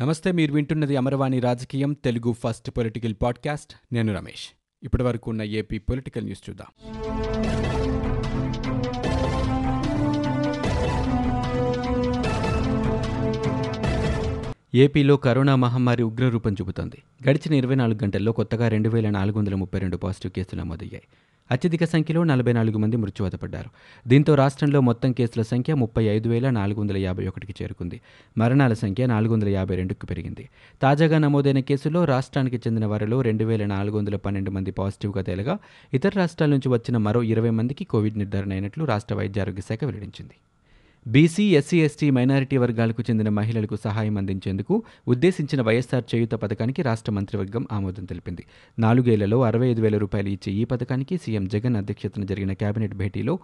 నమస్తే మీరు వింటున్నది అమరవాణి రాజకీయం తెలుగు ఫస్ట్ పొలిటికల్ పాడ్కాస్ట్. నేను రమేష్. ఇప్పటి వరకు ఉన్న ఏపీ పొలిటికల్ న్యూస్ చూద్దాం. ఏపీలో కరోనా మహమ్మారి ఉగ్రరూపం చూపుతోంది. గడిచిన ఇరవై నాలుగు గంటల్లో కొత్తగా రెండు వేల నాలుగు వందల ముప్పై రెండు పాజిటివ్ కేసులు నమోదయ్యాయి. అత్యధిక సంఖ్యలో నలభై నాలుగు మంది మృత్యువతపడ్డారు దీంతో రాష్ట్రంలో మొత్తం కేసుల సంఖ్య ముప్పై ఐదు వేల నాలుగు వందల యాభై ఒకటికి చేరుకుంది. మరణాల సంఖ్య నాలుగు వందల యాభై రెండుకు పెరిగింది. తాజాగా నమోదైన కేసుల్లో రాష్ట్రానికి చెందిన వారిలో రెండు వేల నాలుగు వందల పన్నెండు మంది పాజిటివ్గా తేలగా ఇతర రాష్ట్రాల నుంచి వచ్చిన మరో ఇరవై మందికి కోవిడ్ నిర్ధారణ అయినట్లు రాష్ట్ర వైద్య ఆరోగ్య శాఖ వెల్లడించింది. బీసీ ఎస్సీ ఎస్టీ మైనారిటీ వర్గాలకు చెందిన మహిళలకు సహాయం అందించేందుకు ఉద్దేశించిన వైఎస్ఆర్ చేయూత పథకానికి రాష్ట్ర మంత్రివర్గం ఆమోదం తెలిపింది. నాలుగేళ్ళలో అరవై ఐదు వేల రూపాయలు ఇచ్చే ఈ పథకానికి సీఎం జగన్ అధ్యక్షతన జరిగిన కేబినెట్ భేటీలో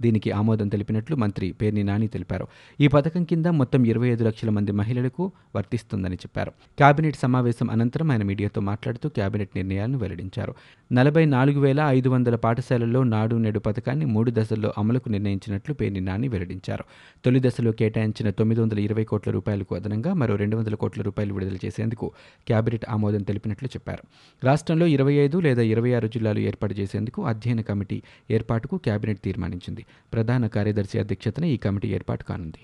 దీనికి ఆమోదం తెలిపినట్లు మంత్రి పేర్ని నాని తెలిపారు. ఈ పథకం కింద మొత్తం ఇరవై ఐదు లక్షల మంది మహిళలకు వర్తిస్తుందని చెప్పారు. కేబినెట్ సమావేశం అనంతరం ఆయన మీడియాతో మాట్లాడుతూ కేబినెట్ నిర్ణయాలను వెల్లడించారు. నలభై నాలుగు వేల ఐదు వందల పాఠశాలల్లో నాడు నేడు పథకాన్ని మూడు దశల్లో అమలుకు నిర్ణయించినట్లు పేర్ని నాని వెల్లడించారు. తొలి దశలో కేటాయించిన తొమ్మిది వందల ఇరవై కోట్ల రూపాయలకు అదనంగా మరో రెండు వందల కోట్ల రూపాయలు విడుదల చేసేందుకు కేబినెట్ ఆమోదం తెలిపినట్లు చెప్పారు. రాష్ట్రంలో ఇరవై ఐదు లేదా ఇరవై ఆరు జిల్లాలు ఏర్పాటు చేసేందుకు అధ్యయన కమిటీ ఏర్పాటుకు కేబినెట్ తీర్మానించింది. ప్రధాన కార్యదర్శి అధ్యక్షతన ఈ కమిటీ ఏర్పాటు కానుంది.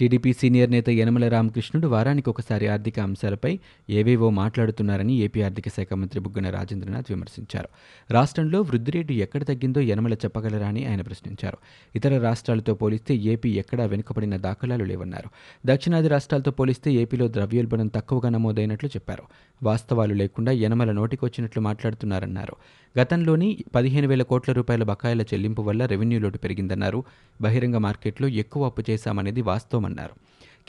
టీడీపీ సీనియర్ నేత యనమల రామకృష్ణుడు వారానికి ఒకసారి ఆర్థిక అంశాలపై ఏవేవో మాట్లాడుతున్నారని ఏపీ ఆర్థిక శాఖ మంత్రి బుగ్గన రాజేంద్రనాథ్ విమర్శించారు. రాష్ట్రంలో వృద్ధి రేటు ఎక్కడ తగ్గిందో యనమల చెప్పగలరా అని ఆయన ప్రశ్నించారు. ఇతర రాష్ట్రాలతో పోలిస్తే ఏపీ ఎక్కడా వెనుకబడిన దాఖలాలు లేవన్నారు. దక్షిణాది రాష్ట్రాలతో పోలిస్తే ఏపీలో ద్రవ్యోల్బణం తక్కువగా నమోదైనట్లు చెప్పారు. వాస్తవాలు లేకుండా యనమల నోటికొచ్చినట్లు మాట్లాడుతున్నారన్నారు. గతంలోని పదిహేను వేల కోట్ల రూపాయల బకాయిల చెల్లింపు వల్ల రెవెన్యూ లోటు పెరిగిందన్నారు. బహిరంగ మార్కెట్లో ఎక్కువ అప్పు చేశామనేది వాస్తవం చేశామన్నారు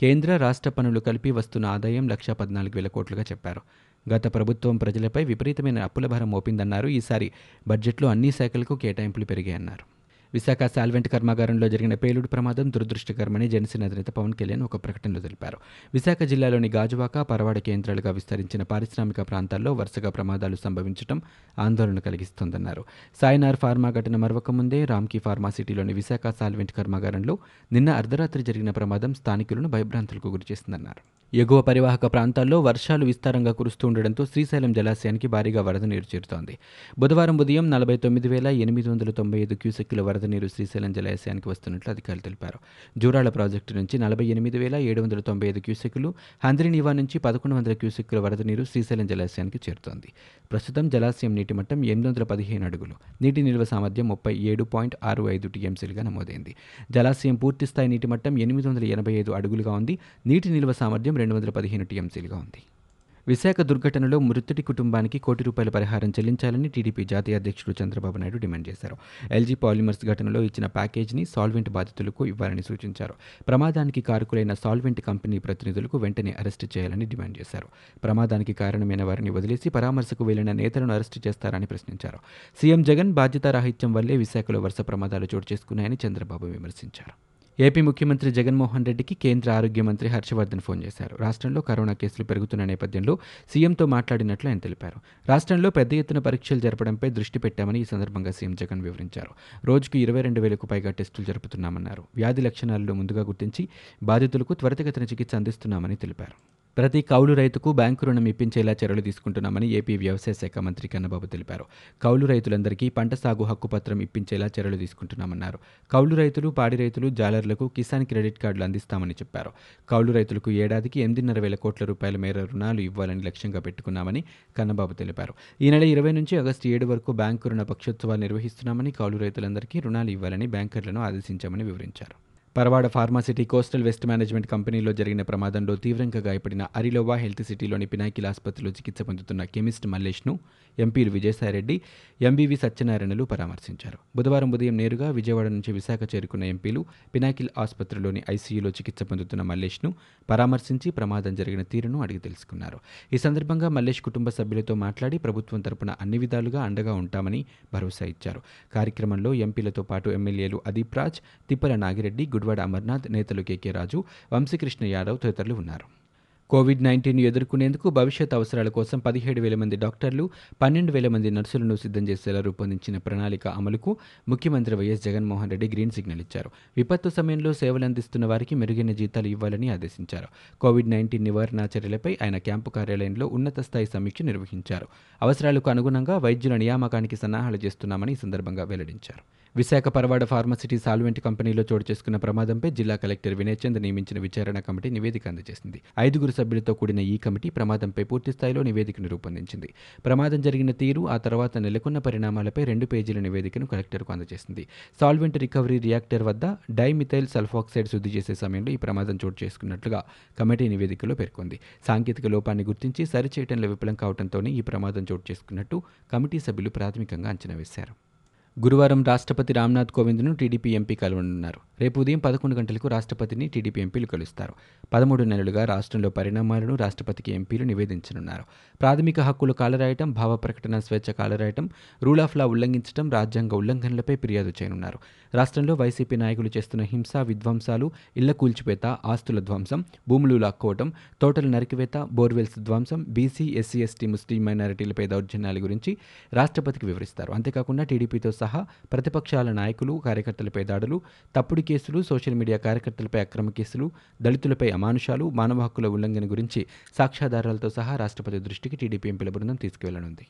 కేంద్ర రాష్ట్ర పనులు కలిపి వస్తున్న ఆదాయం లక్ష పద్నాలుగు వేల కోట్లుగా చెప్పారు. గత ప్రభుత్వం ప్రజలపై విపరీతమైన అప్పుల భారం మోపిందన్నారు. ఈసారి బడ్జెట్లో అన్ని శాఖలకు కేటాయింపులు పెరిగాయన్నారు. విశాఖ సాల్వెంట్ కర్మాగారంలో జరిగిన పేలుడు ప్రమాదం దురదృష్టకరమని జనసేన అధినేత పవన్ కళ్యాణ్ ఒక ప్రకటనలో తెలిపారు. విశాఖ జిల్లాలోని గాజువాక పరవాడ కేంద్రాలుగా విస్తరించిన పారిశ్రామిక ప్రాంతాల్లో వరుసగా ప్రమాదాలు సంభవించడం ఆందోళన కలిగిస్తోందన్నారు. సాయినార్ ఫార్మా ఘటన మరొక ముందే రామ్కీ ఫార్మాసిటీలోని విశాఖ సాల్వెంట్ కర్మాగారంలో నిన్న అర్ధరాత్రి జరిగిన ప్రమాదం స్థానికులను భయభ్రాంతులకు గురిచేసిందన్నారు ఎగువ పరివాహక ప్రాంతాల్లో వర్షాలు విస్తారంగా కురుస్తూ ఉండడంతో శ్రీశైలం జలాశయానికి భారీగా వరద నీరు చేరుతోంది. బుధవారం ఉదయం నలభై తొమ్మిది వేల ఎనిమిది వందల తొంభై ఐదు క్యూసెక్కుల వరద నీరు శ్రీశైలం జలాశయానికి వస్తున్నట్లు అధికారులు తెలిపారు. జూరాల ప్రాజెక్టు నుంచి నలభై ఎనిమిది వేల ఏడు వందల తొంభై ఐదు క్యూసెక్కులు హంద్రినీవా నుంచి పదకొండు వందల క్యూసెక్కుల వరద నీరు శ్రీశైలం జలాశయానికి చేరుతోంది. ప్రస్తుతం జలాశయం నీటి మట్టం ఎనిమిది వందల పదిహేను అడుగులు. నీటి నిల్వ సామర్థ్యం ముప్పై ఏడు పాయింట్ ఆరు ఐదు టీఎంసీలుగా నమోదైంది. జలాశయం పూర్తిస్థాయి నీటి మట్టం ఎనిమిది వందల ఎనభై ఐదు అడుగులుగా ఉంది. నీటి నిల్వ సామర్థ్యం రెండు వందల పదిహేను టీఎంసీలుగా ఉంది. విశాఖ దుర్ఘటనలో మృతుడి కుటుంబానికి కోటి రూపాయల పరిహారం చెల్లించాలని టీడీపీ జాతీయ అధ్యక్షుడు చంద్రబాబు నాయుడు డిమాండ్ చేశారు. ఎల్జీ పాలిమర్స్ ఘటనలో ఇచ్చిన ప్యాకేజీని సాల్వెంట్ బాధితులకు ఇవ్వాలని సూచించారు. ప్రమాదానికి కారకులైన సాల్వెంట్ కంపెనీ ప్రతినిధులకు వెంటనే అరెస్టు చేయాలని డిమాండ్ చేశారు. ప్రమాదానికి కారణమైన వారిని వదిలేసి పరామర్శకు వెళ్ళిన నేతలను అరెస్టు చేస్తారని ప్రశ్నించారు. సీఎం జగన్ బాధ్యతారాహిత్యం వల్లే విశాఖలో వరుస ప్రమాదాలు చోటు చేసుకున్నాయని చంద్రబాబు విమర్శించారు. ఏపీ ముఖ్యమంత్రి జగన్మోహన్ రెడ్డికి కేంద్ర ఆరోగ్య మంత్రి హర్షవర్ధన్ ఫోన్ చేశారు. రాష్ట్రంలో కరోనా కేసులు పెరుగుతున్న నేపథ్యంలో సీఎంతో మాట్లాడినట్లు ఆయన తెలిపారు. రాష్ట్రంలో పెద్ద ఎత్తున పరీక్షలు జరపడంపై దృష్టి పెట్టామని ఈ సందర్భంగా సీఎం జగన్ వివరించారు. రోజుకు ఇరవై రెండు వేలకు పైగా టెస్టులు జరుపుతున్నామన్నారు. వ్యాధి లక్షణాలను ముందుగా గుర్తించి బాధితులకు త్వరితగతిన చికిత్స అందిస్తున్నామని తెలిపారు. ప్రతి కౌలు రైతుకు బ్యాంకు రుణం ఇప్పించేలా చర్యలు తీసుకుంటున్నామని ఏపీ వ్యవసాయ శాఖ మంత్రి కన్నబాబు తెలిపారు. కౌలు రైతులందరికీ పంట సాగు హక్కు పత్రం ఇప్పించేలా చర్యలు తీసుకుంటున్నామన్నారు. కౌలు రైతులు పాడి రైతులు జాలర్లకు కిసాన్ క్రెడిట్ కార్డులు అందిస్తామని చెప్పారు. కౌలు రైతులకు ఏడాదికి ఎనిమిదిన్నర వేల కోట్ల రూపాయల మేర రుణాలు ఇవ్వాలని లక్ష్యంగా పెట్టుకున్నామని కన్నబాబు తెలిపారు. ఈ నెల ఇరవై నుంచి ఆగస్టు ఏడు వరకు బ్యాంకు రుణ పక్షోత్సవాలు నిర్వహిస్తున్నామని కౌలు రైతులందరికీ రుణాలు ఇవ్వాలని బ్యాంకర్లను ఆదేశించామని వివరించారు. Paravada pharma city coastal waste management కంపెనీలో జరిగిన ప్రమాదంలో తీవ్రంగా గాయపడిన అరిలోవా హెల్త్ సిటీలోని పినాకిల్ ఆసుపత్రిలో చికిత్స పొందుతున్న కెమిస్ట్ మల్లేష్ను ఎంపీలు విజయసాయిరెడ్డి ఎంబీవి సత్యనారాయణలు పరామర్శించారు. బుధవారం ఉదయం నేరుగా విజయవాడ నుంచి విశాఖ చేరుకున్న ఎంపీలు పినాకిల్ ఆసుపత్రిలోని ఐసీయూలో చికిత్స పొందుతున్న మల్లేష్ను పరామర్శించి ప్రమాదం జరిగిన తీరును అడిగి తెలుసుకున్నారు. ఈ సందర్భంగా మల్లేష్ కుటుంబ సభ్యులతో మాట్లాడి ప్రభుత్వం తరపున అన్ని విధాలుగా అండగా ఉంటామని భరోసా ఇచ్చారు. కార్యక్రమంలో ఎంపీలతో పాటు ఎమ్మెల్యేలు అదీప్ రాజ్ తిప్పల నాగిరెడ్డి గుడివాడ అమర్నాథ్ నేతలు కేకే రాజు వంశీకృష్ణ యాదవ్ తదితరులు ఉన్నారు. కోవిడ్ నైన్టీన్ ఎదుర్కొనేందుకు భవిష్యత్ అవసరాల కోసం పదిహేడు వేల మంది డాక్టర్లు పన్నెండు వేల మంది నర్సులను సిద్ధం చేసేలా రూపొందించిన ప్రణాళిక అమలుకు ముఖ్యమంత్రి YS Jaganmohan Reddy green signal ఇచ్చారు. విపత్తు సమయంలో సేవలు అందిస్తున్న వారికి మెరుగైన జీతాలు ఇవ్వాలని ఆదేశించారు. కోవిడ్ నైన్టీన్ నివారణ చర్యలపై ఆయన క్యాంపు కార్యాలయంలో ఉన్నత స్థాయి సమీక్ష నిర్వహించారు. అవసరాలకు అనుగుణంగా వైద్యుల నియామకానికి సన్నాహాలు చేస్తున్నామని ఈ సందర్భంగా వెల్లడించారు. విశాఖ పరవాడ ఫార్మసిటీ సాల్వెంట్ కంపెనీలో చోటు చేసుకున్న ప్రమాదంపై జిల్లా కలెక్టర్ వినయ్ చంద్ నియమించిన విచారణ కమిటీ నివేదిక అందజేసింది. ఐదుగురు సభ్యులతో కూడిన ఈ కమిటీ ప్రమాదంపై పూర్తి స్థాయిలో నివేదికను రూపొందించింది. ప్రమాదం జరిగిన తీరు ఆ తర్వాత నెలకొన్న పరిణామాలపై రెండు పేజీల నివేదికను కలెక్టర్కు అందజేసింది. సాల్వెంట్ రికవరీ రియాక్టర్ వద్ద డైమిథైల్ సల్ఫాక్సైడ్ శుద్ధి చేసే సమయంలో ఈ ప్రమాదం చోటు చేసుకున్నట్లుగా కమిటీ నివేదికలో పేర్కొంది. సాంకేతిక లోపాన్ని గుర్తించి సరిచేయటంలో విఫలం కావడంతోనే ఈ ప్రమాదం చోటు చేసుకున్నట్టు కమిటీ సభ్యులు ప్రాథమికంగా అంచనా వేశారు. గురువారం రాష్ట్రపతి రామ్నాథ్ కోవింద్ను టీడీపీ ఎంపీ కలవనున్నారు. రేపు ఉదయం పదకొండు గంటలకు రాష్ట్రపతిని టీడీపీ ఎంపీలు కలుస్తారు. పదమూడు నెలలుగా రాష్ట్రంలో పరిణామాలను రాష్ట్రపతికి ఎంపీలు నివేదించనున్నారు. ప్రాథమిక హక్కులు కాలరాయటం భావ ప్రకటన స్వేచ్ఛ కాలరాయటం రూల్ ఆఫ్ లా ఉల్లంఘించడం రాజ్యాంగ ఉల్లంఘనలపై ఫిర్యాదు చేయనున్నారు. రాష్ట్రంలో వైసీపీ నాయకులు చేస్తున్న హింస విధ్వంసాలు ఇళ్ళ కూల్చివేత ఆస్తుల ధ్వంసం భూములు లాక్కోవటం తోటల నరికివేత బోర్వెల్స్ ధ్వంసం బీసీ ఎస్సీ ఎస్టీ ముస్లిం మైనారిటీలపై దౌర్జన్యాల గురించి రాష్ట్రపతికి వివరిస్తారు. అంతేకాకుండా టీడీపీతో సహా ప్రతిపక్షాల నాయకులు కార్యకర్తలపై దాడులు తప్పుడు కేసులు సోషల్ మీడియా కార్యకర్తలపై అక్రమ కేసులు దళితులపై అమానుషాలు మానవ హక్కుల ఉల్లంఘన గురించి సాక్ష్యాధారాలతో సహా రాష్ట్రపతి దృష్టికి టీడీపీ ఎంపీల బృందం తీసుకువెళ్ళనుంది.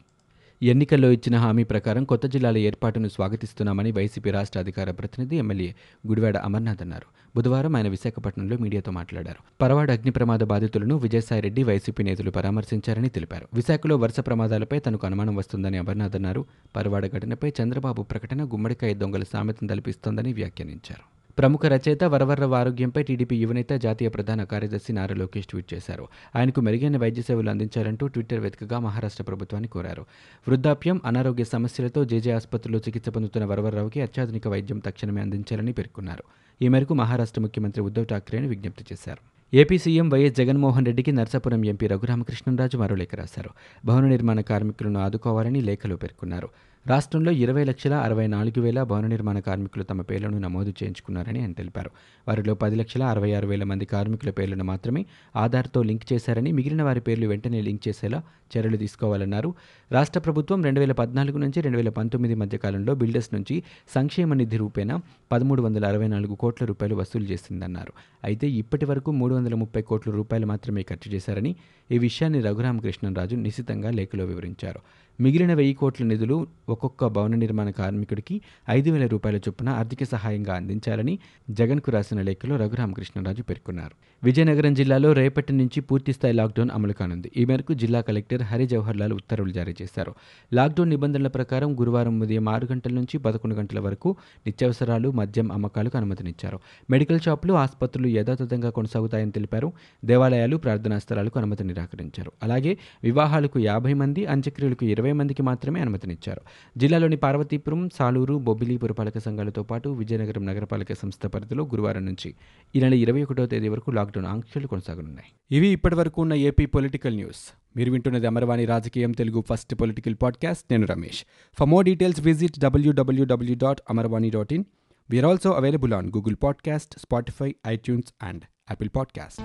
ఎన్నికల్లో ఇచ్చిన హామీ ప్రకారం కొత్త జిల్లాల ఏర్పాటును స్వాగతిస్తున్నామని వైసీపీ రాష్ట్ర అధికార ప్రతినిధి ఎమ్మెల్యే గుడివాడ అమర్నాథ్ అన్నారు. బుధవారం ఆయన విశాఖపట్నంలో మీడియాతో మాట్లాడారు. పరవాడ అగ్ని ప్రమాద బాధితులను విజయసాయిరెడ్డి వైసీపీ నేతలు పరామర్శించారని తెలిపారు. విశాఖలో వరుస ప్రమాదాలపై తనకు అనుమానం వస్తుందని అమర్నాథ్ అన్నారు. పరవాడ ఘటనపై చంద్రబాబు ప్రకటన గుమ్మడికాయ దొంగల సామెతను తలపిస్తోందని వ్యాఖ్యానించారు. ప్రముఖ రచయిత వరవర్రవ ఆరోగ్యంపై టీడీపీ యువనేత జాతీయ ప్రధాన కార్యదర్శి నారా లోకేష్ ట్వీట్ చేశారు. ఆయనకు మెరుగైన వైద్య సేవలు అందించాలంటూ ట్విట్టర్ వేదికగా మహారాష్ట్ర ప్రభుత్వాన్ని కోరారు. వృద్ధాప్యం అనారోగ్య సమస్యలతో జేజే ఆసుపత్రిలో చికిత్స పొందుతున్న వరవర్రావుకి అత్యాధునిక వైద్యం తక్షణమే అందించాలని పేర్కొన్నారు. ఈ మేరకు మహారాష్ట్ర ముఖ్యమంత్రి ఉద్దవ్ ఠాక్రేను విజ్ఞప్తి చేశారు. ఏపీ సీఎం వైఎస్ జగన్మోహన్ రెడ్డికి నర్సాపురం ఎంపీ రఘురామకృష్ణంరాజు మరో లేఖ రాశారు. భవన నిర్మాణ కార్మికులను ఆదుకోవాలని లేఖలో పేర్కొన్నారు. రాష్ట్రంలో ఇరవై లక్షల అరవై నాలుగు వేల భవన నిర్మాణ కార్మికులు తమ పేర్లను నమోదు చేయించుకున్నారని ఆయన తెలిపారు. వారిలో పది లక్షల అరవై ఆరు వేల మంది కార్మికుల పేర్లను మాత్రమే ఆధార్తో లింక్ చేశారని మిగిలిన వారి పేర్లు వెంటనే లింక్ చేసేలా చర్యలు తీసుకోవాలన్నారు. రాష్ట్ర ప్రభుత్వం రెండు వేల పద్నాలుగు నుంచి రెండు వేల పంతొమ్మిది మధ్య కాలంలో బిల్డర్స్ నుంచి సంక్షేమ నిధి రూపేణా పదమూడు వందల అరవై నాలుగు కోట్ల రూపాయలు వసూలు చేసిందన్నారు. అయితే ఇప్పటి వరకు మూడు వందల ముప్పై కోట్ల రూపాయలు మాత్రమే ఖర్చు చేశారని ఈ విషయాన్ని రఘురామకృష్ణరాజు నిశితంగా లేఖలో వివరించారు. మిగిలిన వెయ్యి కోట్ల నిధులు ఒక్కొక్క భవన నిర్మాణ కార్మికుడికి ఐదు వేల రూపాయల చొప్పున ఆర్థిక సహాయంగా అందించాలని జగన్కు రాసిన లేఖలో రఘురామకృష్ణరాజు పేర్కొన్నారు. విజయనగరం జిల్లాలో రేపటి నుంచి పూర్తిస్థాయి లాక్డౌన్ అమలు కానుంది. ఈ మేరకు జిల్లా కలెక్టర్ హరి జవహర్ లాల్ ఉత్తర్వులు జారీ చేశారు. లాక్డౌన్ నిబంధనల ప్రకారం గురువారం ఉదయం ఆరు గంటల నుంచి పదకొండు గంటల వరకు నిత్యావసరాలు మద్యం అమ్మకాలకు అనుమతినిచ్చారు. మెడికల్ షాపులు ఆసుపత్రులు యథాతథంగా కొనసాగుతాయని తెలిపారు. దేవాలయాలు ప్రార్థనా స్థలాలకు అనుమతి నిరాకరించారు. అలాగే వివాహాలకు యాభై మంది అంత్యక్రియలకు ఇరవై మందికి మాత్రమే అనుమతినిచ్చారు. జిల్లాలోని పార్వతీపురం సాలూరు బొబ్బిలి పురపాలక సంఘాలతో పాటు విజయనగరం నగరపాలక సంస్థ పరిధిలో గురువారం నుంచి ఈ నెల ఇరవై ఒకటో తేదీ వరకు లాక్డౌన్ ఆంక్షలు కొనసాగనున్నాయి. ఇవి ఇప్పటి వరకు ఉన్న ఏపీ పొలిటికల్ న్యూస్. మీరు వింటున్నది అమరవాణి రాజకీయం తెలుగు ఫస్ట్ పొలిటికల్ పాడ్కాస్ట్. నేను Ramesh. For more details visit W W W dot Amarvani dot in we are also available on Google podcast Spotify iTunes and Apple podcast